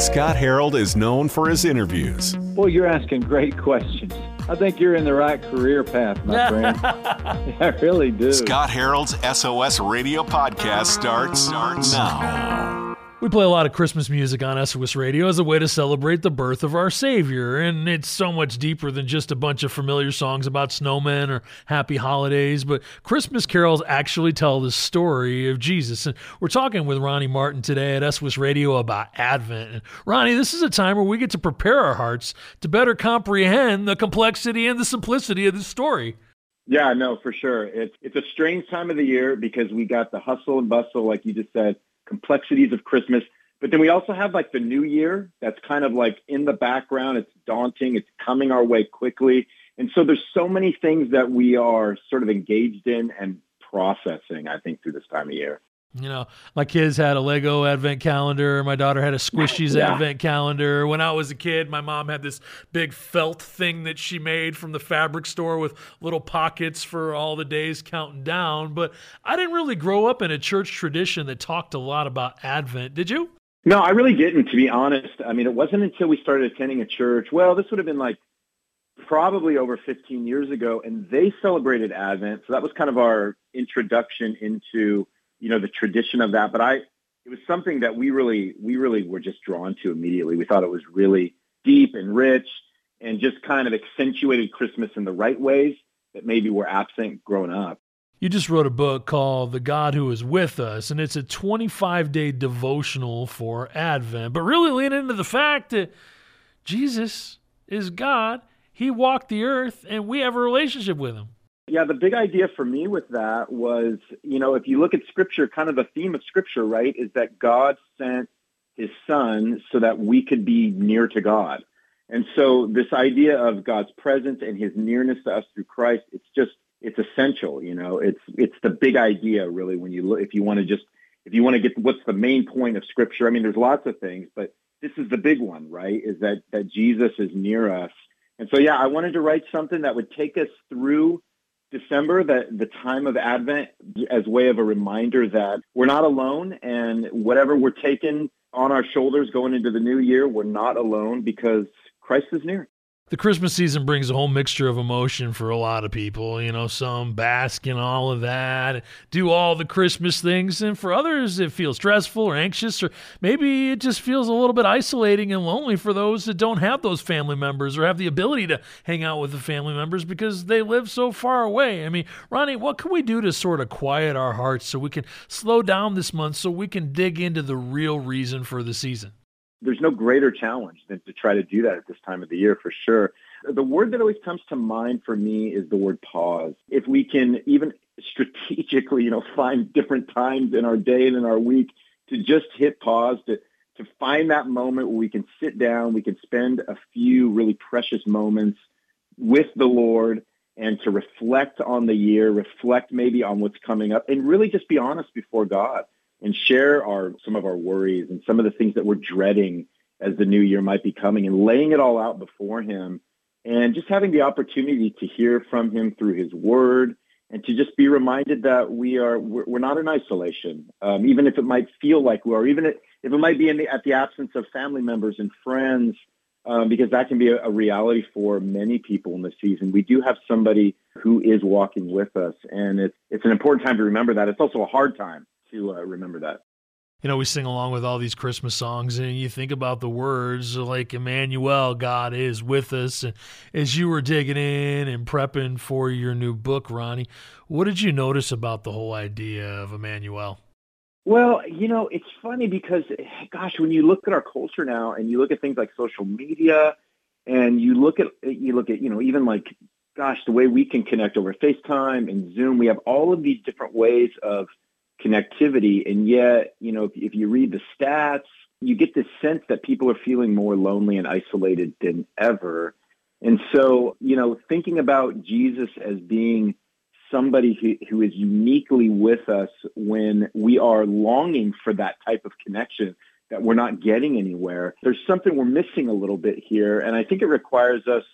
Scott Harold is known for his interviews. Well, you're asking great questions. I think you're in the right career path, my friend. I really do. Scott Harold's SOS Radio podcast starts, starts now. We play a lot of Christmas music on SOS Radio as a way to celebrate the birth of our Savior, and it's so much deeper than just a bunch of familiar songs about snowmen or happy holidays. But Christmas carols actually tell the story of Jesus. And we're talking with Ronnie Martin today at SOS Radio about Advent. And Ronnie, this is a time where we get to prepare our hearts to better comprehend the complexity and the simplicity of this story. Yeah, no, for sure. It's it's a strange time of the year because we got the hustle and bustle, like you just said complexities of Christmas. But then we also have like the new year that's kind of like in the background. It's daunting. It's coming our way quickly. And so there's so many things that we are sort of engaged in and processing, I think, through this time of year. You know, my kids had a Lego advent calendar. My daughter had a Squishies yeah. advent calendar. When I was a kid, my mom had this big felt thing that she made from the fabric store with little pockets for all the days counting down. But I didn't really grow up in a church tradition that talked a lot about Advent. Did you? No, I really didn't, to be honest. I mean, it wasn't until we started attending a church. Well, this would have been like probably over 15 years ago, and they celebrated Advent. So that was kind of our introduction into you know the tradition of that. But I, it was something that we really we really were just drawn to immediately. We thought it was really deep and rich, and just kind of accentuated Christmas in the right ways that maybe were absent growing up. You just wrote a book called The God Who Is With Us, and it's a 25 day devotional for Advent, but really lean into the fact that Jesus is God. He walked the earth, and we have a relationship with him. Yeah, the big idea for me with that was, you know, if you look at scripture, kind of the theme of scripture, right, is that God sent his son so that we could be near to God. And so this idea of God's presence and his nearness to us through Christ, it's just it's essential, you know. It's it's the big idea really when you look if you want to just if you want to get what's the main point of scripture. I mean, there's lots of things, but this is the big one, right? Is that that Jesus is near us. And so yeah, I wanted to write something that would take us through December, the, the time of Advent, as way of a reminder that we're not alone and whatever we're taking on our shoulders going into the new year, we're not alone because Christ is near the Christmas season brings a whole mixture of emotion for a lot of people. You know, some bask in all of that, do all the Christmas things. And for others, it feels stressful or anxious, or maybe it just feels a little bit isolating and lonely for those that don't have those family members or have the ability to hang out with the family members because they live so far away. I mean, Ronnie, what can we do to sort of quiet our hearts so we can slow down this month so we can dig into the real reason for the season? There's no greater challenge than to try to do that at this time of the year for sure. The word that always comes to mind for me is the word pause. If we can even strategically, you know, find different times in our day and in our week to just hit pause, to, to find that moment where we can sit down, we can spend a few really precious moments with the Lord and to reflect on the year, reflect maybe on what's coming up, and really just be honest before God and share our some of our worries and some of the things that we're dreading as the new year might be coming and laying it all out before him and just having the opportunity to hear from him through his word and to just be reminded that we are we're, not in isolation um, even if it might feel like we are even if it might be the, at the absence of family members and friends um, because that can be a, a reality for many people in the season. We do have somebody who is walking with us and it's it's an important time to remember that. It's also a hard time to uh, remember that. You know, we sing along with all these Christmas songs, and you think about the words like Emmanuel, God is with us. And as you were digging in and prepping for your new book, Ronnie, what did you notice about the whole idea of Emmanuel? Well, you know, it's funny because, gosh, when you look at our culture now and you look at things like social media and you look at, you look at, you know, even like, gosh, the way we can connect over FaceTime and Zoom, we have all of these different ways of connectivity. And yet, you know, if, if you read the stats, you get this sense that people are feeling more lonely and isolated than ever. And so, you know, thinking about Jesus as being somebody who, who is uniquely with us when we are longing for that type of connection that we're not getting anywhere, there's something we're missing a little bit here. And I think it requires us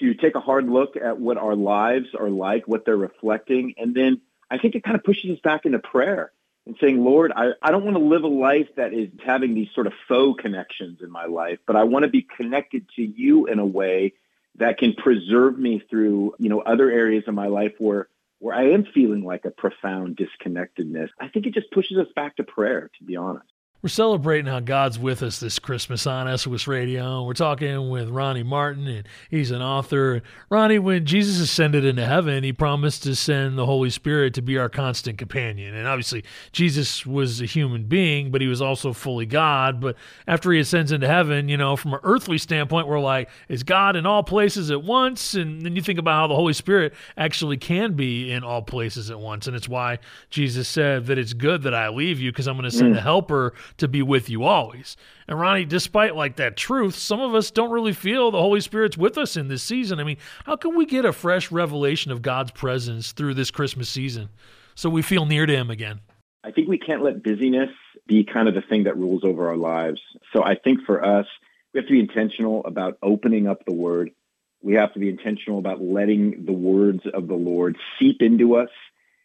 to take a hard look at what our lives are like, what they're reflecting, and then I think it kind of pushes us back into prayer and saying, Lord, I, I don't want to live a life that is having these sort of faux connections in my life, but I want to be connected to you in a way that can preserve me through, you know, other areas of my life where where I am feeling like a profound disconnectedness. I think it just pushes us back to prayer, to be honest. We're celebrating how God's with us this Christmas on SOS Radio. We're talking with Ronnie Martin, and he's an author. Ronnie, when Jesus ascended into heaven, he promised to send the Holy Spirit to be our constant companion. And obviously, Jesus was a human being, but he was also fully God. But after he ascends into heaven, you know, from an earthly standpoint, we're like, is God in all places at once? And then you think about how the Holy Spirit actually can be in all places at once. And it's why Jesus said that it's good that I leave you because I'm going to send mm. a helper to be with you always. And Ronnie, despite like that truth, some of us don't really feel the Holy Spirit's with us in this season. I mean, how can we get a fresh revelation of God's presence through this Christmas season so we feel near to him again? I think we can't let busyness be kind of the thing that rules over our lives. So I think for us, we have to be intentional about opening up the word. We have to be intentional about letting the words of the Lord seep into us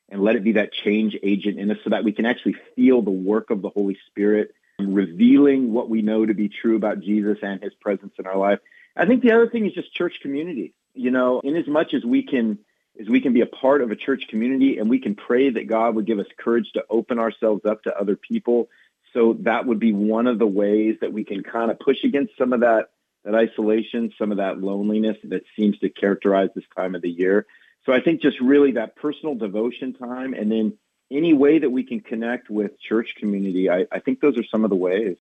and let it be that change agent in us so that we can actually feel the work of the Holy Spirit revealing what we know to be true about Jesus and his presence in our life. I think the other thing is just church community. You know, in as much as we can as we can be a part of a church community and we can pray that God would give us courage to open ourselves up to other people. So that would be one of the ways that we can kind of push against some of that that isolation, some of that loneliness that seems to characterize this time of the year. So I think just really that personal devotion time and then any way that we can connect with church community, I, I think those are some of the ways.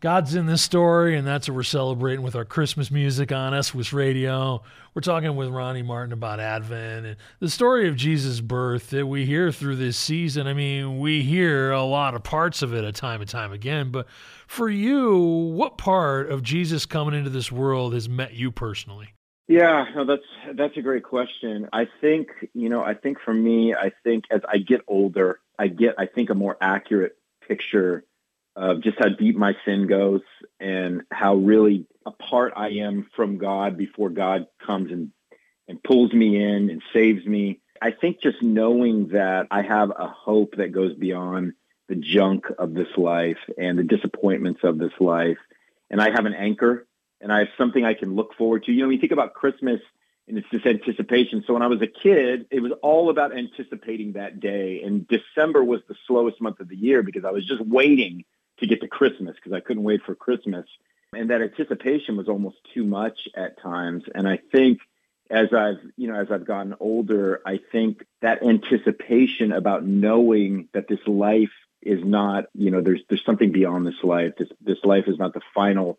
God's in this story, and that's what we're celebrating with our Christmas music on SOS Radio. We're talking with Ronnie Martin about Advent and the story of Jesus' birth that we hear through this season. I mean, we hear a lot of parts of it a time and time again, but for you, what part of Jesus coming into this world has met you personally? Yeah, no, that's that's a great question. I think you know, I think for me, I think as I get older, I get I think a more accurate picture of just how deep my sin goes and how really apart I am from God before God comes and and pulls me in and saves me. I think just knowing that I have a hope that goes beyond the junk of this life and the disappointments of this life, and I have an anchor and I have something I can look forward to. You know, you think about Christmas and it's this anticipation. So when I was a kid, it was all about anticipating that day. And December was the slowest month of the year because I was just waiting to get to Christmas because I couldn't wait for Christmas. And that anticipation was almost too much at times. And I think as I've, you know, as I've gotten older, I think that anticipation about knowing that this life is not, you know, there's there's something beyond this life. This this life is not the final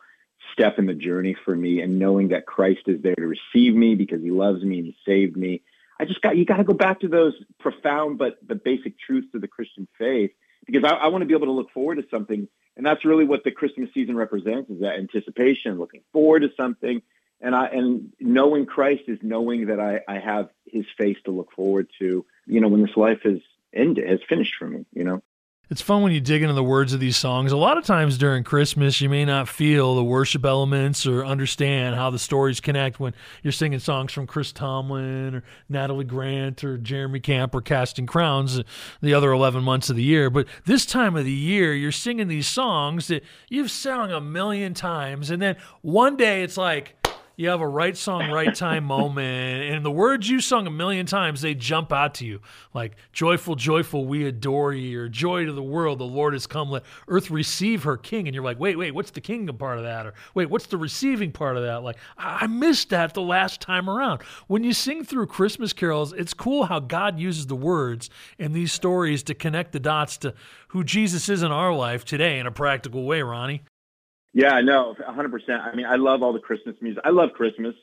step in the journey for me and knowing that Christ is there to receive me because he loves me and he saved me. I just got you got to go back to those profound but the basic truths of the Christian faith because I, I want to be able to look forward to something and that's really what the Christmas season represents is that anticipation, looking forward to something. And I and knowing Christ is knowing that I, I have his face to look forward to, you know, when this life is ended, has finished for me, you know it's fun when you dig into the words of these songs. A lot of times during Christmas, you may not feel the worship elements or understand how the stories connect when you're singing songs from Chris Tomlin or Natalie Grant or Jeremy Camp or Casting Crowns the other 11 months of the year. But this time of the year, you're singing these songs that you've sung a million times. And then one day it's like, you have a right song, right time moment, and the words you sung a million times, they jump out to you like "joyful, joyful, we adore you," or "joy to the world, the Lord has come, let earth receive her King." And you're like, "Wait, wait, what's the kingdom part of that?" Or "Wait, what's the receiving part of that?" Like I missed that the last time around. When you sing through Christmas carols, it's cool how God uses the words in these stories to connect the dots to who Jesus is in our life today in a practical way, Ronnie. Yeah, no, 100%. I mean, I love all the Christmas music. I love Christmas.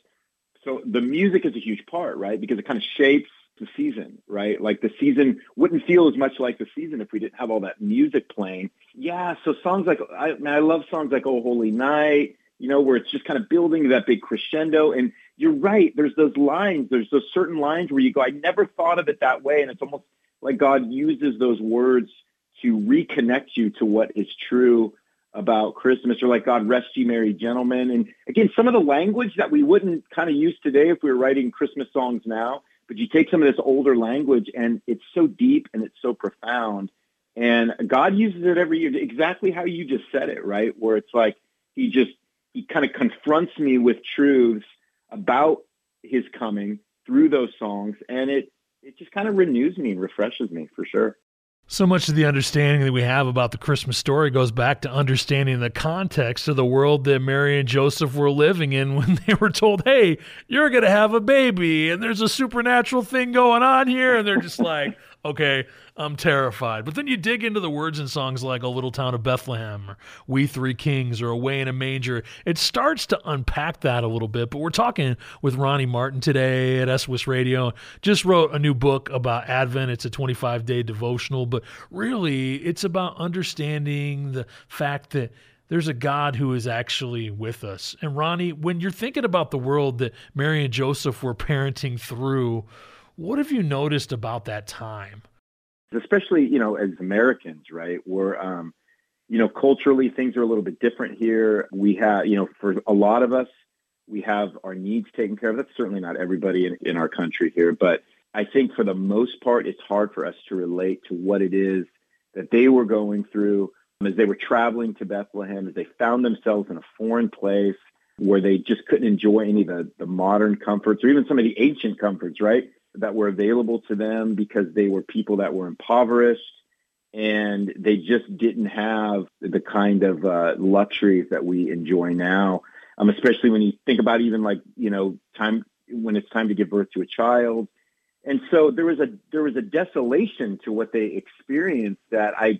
So the music is a huge part, right? Because it kind of shapes the season, right? Like the season wouldn't feel as much like the season if we didn't have all that music playing. Yeah, so songs like I mean, I love songs like "Oh Holy Night," you know, where it's just kind of building that big crescendo. And you're right, there's those lines, there's those certain lines where you go, I never thought of it that way, and it's almost like God uses those words to reconnect you to what is true about Christmas or like God rest ye merry gentlemen. And again, some of the language that we wouldn't kind of use today if we were writing Christmas songs now, but you take some of this older language and it's so deep and it's so profound And God uses it every year, exactly how you just said it, right? Where it's like he just he kind of confronts me with truths about his coming through those songs, and it it just kind of renews me and refreshes me for sure. So much of the understanding that we have about the Christmas story goes back to understanding the context of the world that Mary and Joseph were living in when they were told, hey, you're going to have a baby and there's a supernatural thing going on here. And they're just like, okay, I'm terrified. But then you dig into the words and songs like O Little Town of Bethlehem or We Three Kings or Away in a Manger. It starts to unpack that a little bit. But we're talking with Ronnie Martin today at SOS Radio. Just wrote a new book about Advent. It's a 25 day devotional, but really it's about understanding the fact that there's a God who is actually with us. And Ronnie, when you're thinking about the world that Mary and Joseph were parenting through, what have you noticed about that time? Especially, you know, as Americans, right? We're, um, you know, culturally things are a little bit different here. We have, you know, for a lot of us, we have our needs taken care of. That's certainly not everybody in, in our country here, but I think for the most part, it's hard for us to relate to what it is that they were going through as they were traveling to Bethlehem, as they found themselves in a foreign place where they just couldn't enjoy any of the, the modern comforts or even some of the ancient comforts, right? That were available to them because they were people that were impoverished and they just didn't have the kind of uh, luxuries that we enjoy now. Um, especially when you think about even like you know time when it's time to give birth to a child, and so there was a there was a desolation to what they experienced that I,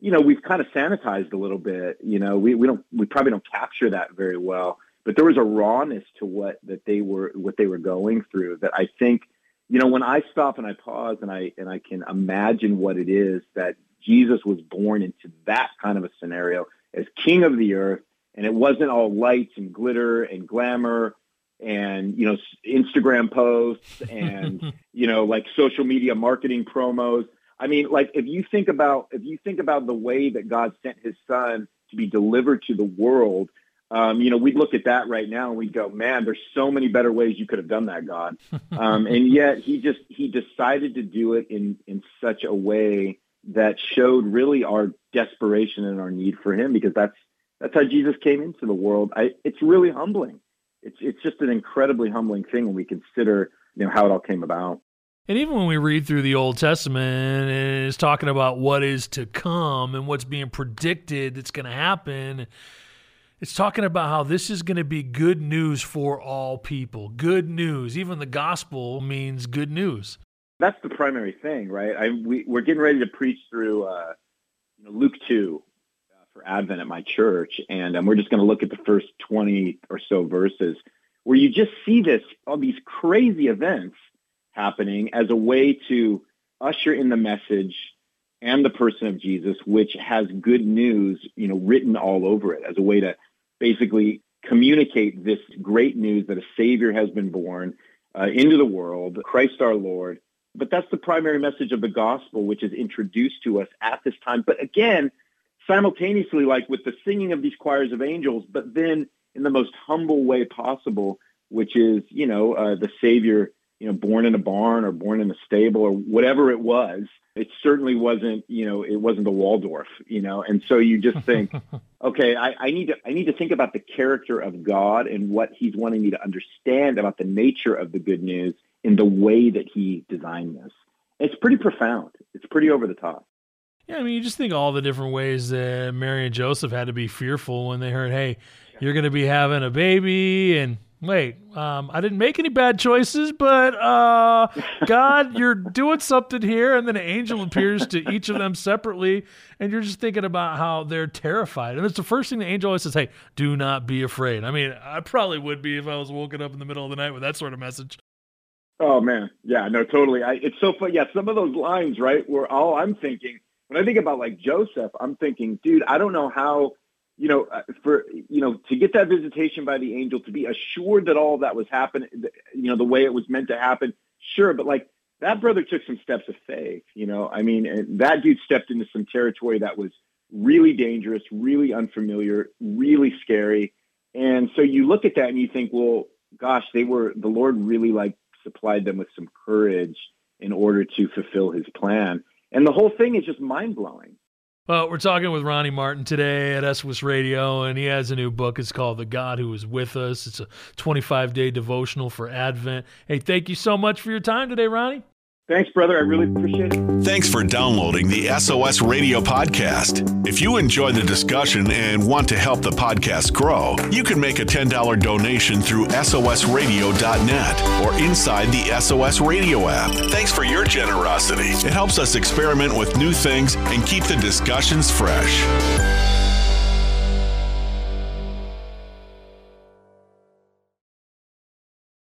you know, we've kind of sanitized a little bit. You know, we we don't we probably don't capture that very well, but there was a rawness to what that they were what they were going through that I think you know, when I stop and I pause and I and I can imagine what it is that Jesus was born into that kind of a scenario as king of the earth, and it wasn't all lights and glitter and glamour and you know Instagram posts and you know like social media marketing promos. I mean, like if you think about if you think about the way that God sent His Son to be delivered to the world um, you know, we'd look at that right now and we'd go, man, there's so many better ways you could have done that, God. Um, and yet he just, he decided to do it in, in such a way that showed really our desperation and our need for him because that's, that's how Jesus came into the world. I, it's really humbling. It's, it's just an incredibly humbling thing when we consider, you know, how it all came about. And even when we read through the Old Testament, and it's talking about what is to come and what's being predicted that's going to happen it's talking about how this is going to be good news for all people. Good news. Even the gospel means good news. That's the primary thing, right? I, we, we're getting ready to preach through uh, you know, Luke 2 uh, for Advent at my church, and um, we're just going to look at the first 20 or so verses where you just see this, all these crazy events happening as a way to usher in the message and the person of Jesus, which has good news, you know, written all over it as a way to basically communicate this great news that a Savior has been born uh, into the world, Christ our Lord. But that's the primary message of the gospel, which is introduced to us at this time. But again, simultaneously, like with the singing of these choirs of angels, but then in the most humble way possible, which is, you know, uh, the Savior, you know, born in a barn or born in a stable or whatever it was, it certainly wasn't, you know, it wasn't the Waldorf, you know, and so you just think, okay, I, I, need to I need to think about the character of God and what He's wanting me to understand about the nature of the good news in the way that He designed this. It's pretty profound. It's pretty over the top. Yeah, I mean, you just think all the different ways that Mary and Joseph had to be fearful when they heard, "Hey, you're going to be having a baby," and Wait, um, I didn't make any bad choices, but uh, God, you're doing something here. And then an angel appears to each of them separately, and you're just thinking about how they're terrified. And it's the first thing the angel always says, "Hey, do not be afraid." I mean, I probably would be if I was woken up in the middle of the night with that sort of message. Oh man, yeah, no, totally. I, it's so fun. Yeah, some of those lines, right? Where all I'm thinking when I think about like Joseph, I'm thinking, dude, I don't know how you know, uh, for you know, to get that visitation by the angel, to be assured that all that was happening, you know, the way it was meant to happen, sure, but like that brother took some steps of faith. You know, I mean, that dude stepped into some territory that was really dangerous, really unfamiliar, really scary, and so you look at that and you think, well, gosh, they were the Lord really like supplied them with some courage in order to fulfill His plan. And the whole thing is just mind blowing. Well, we're talking with Ronnie Martin today at SOS Radio, and he has a new book. It's called The God Who Is With Us. It's a 25 day devotional for Advent. Hey, thank you so much for your time today, Ronnie. Thanks, brother. I really appreciate it. Thanks for downloading the SOS Radio podcast. If you enjoy the discussion and want to help the podcast grow, you can make a $10 donation through SOSradio.net or inside the SOS Radio app. Thanks for your generosity. It helps us experiment with new things and keep the discussions fresh.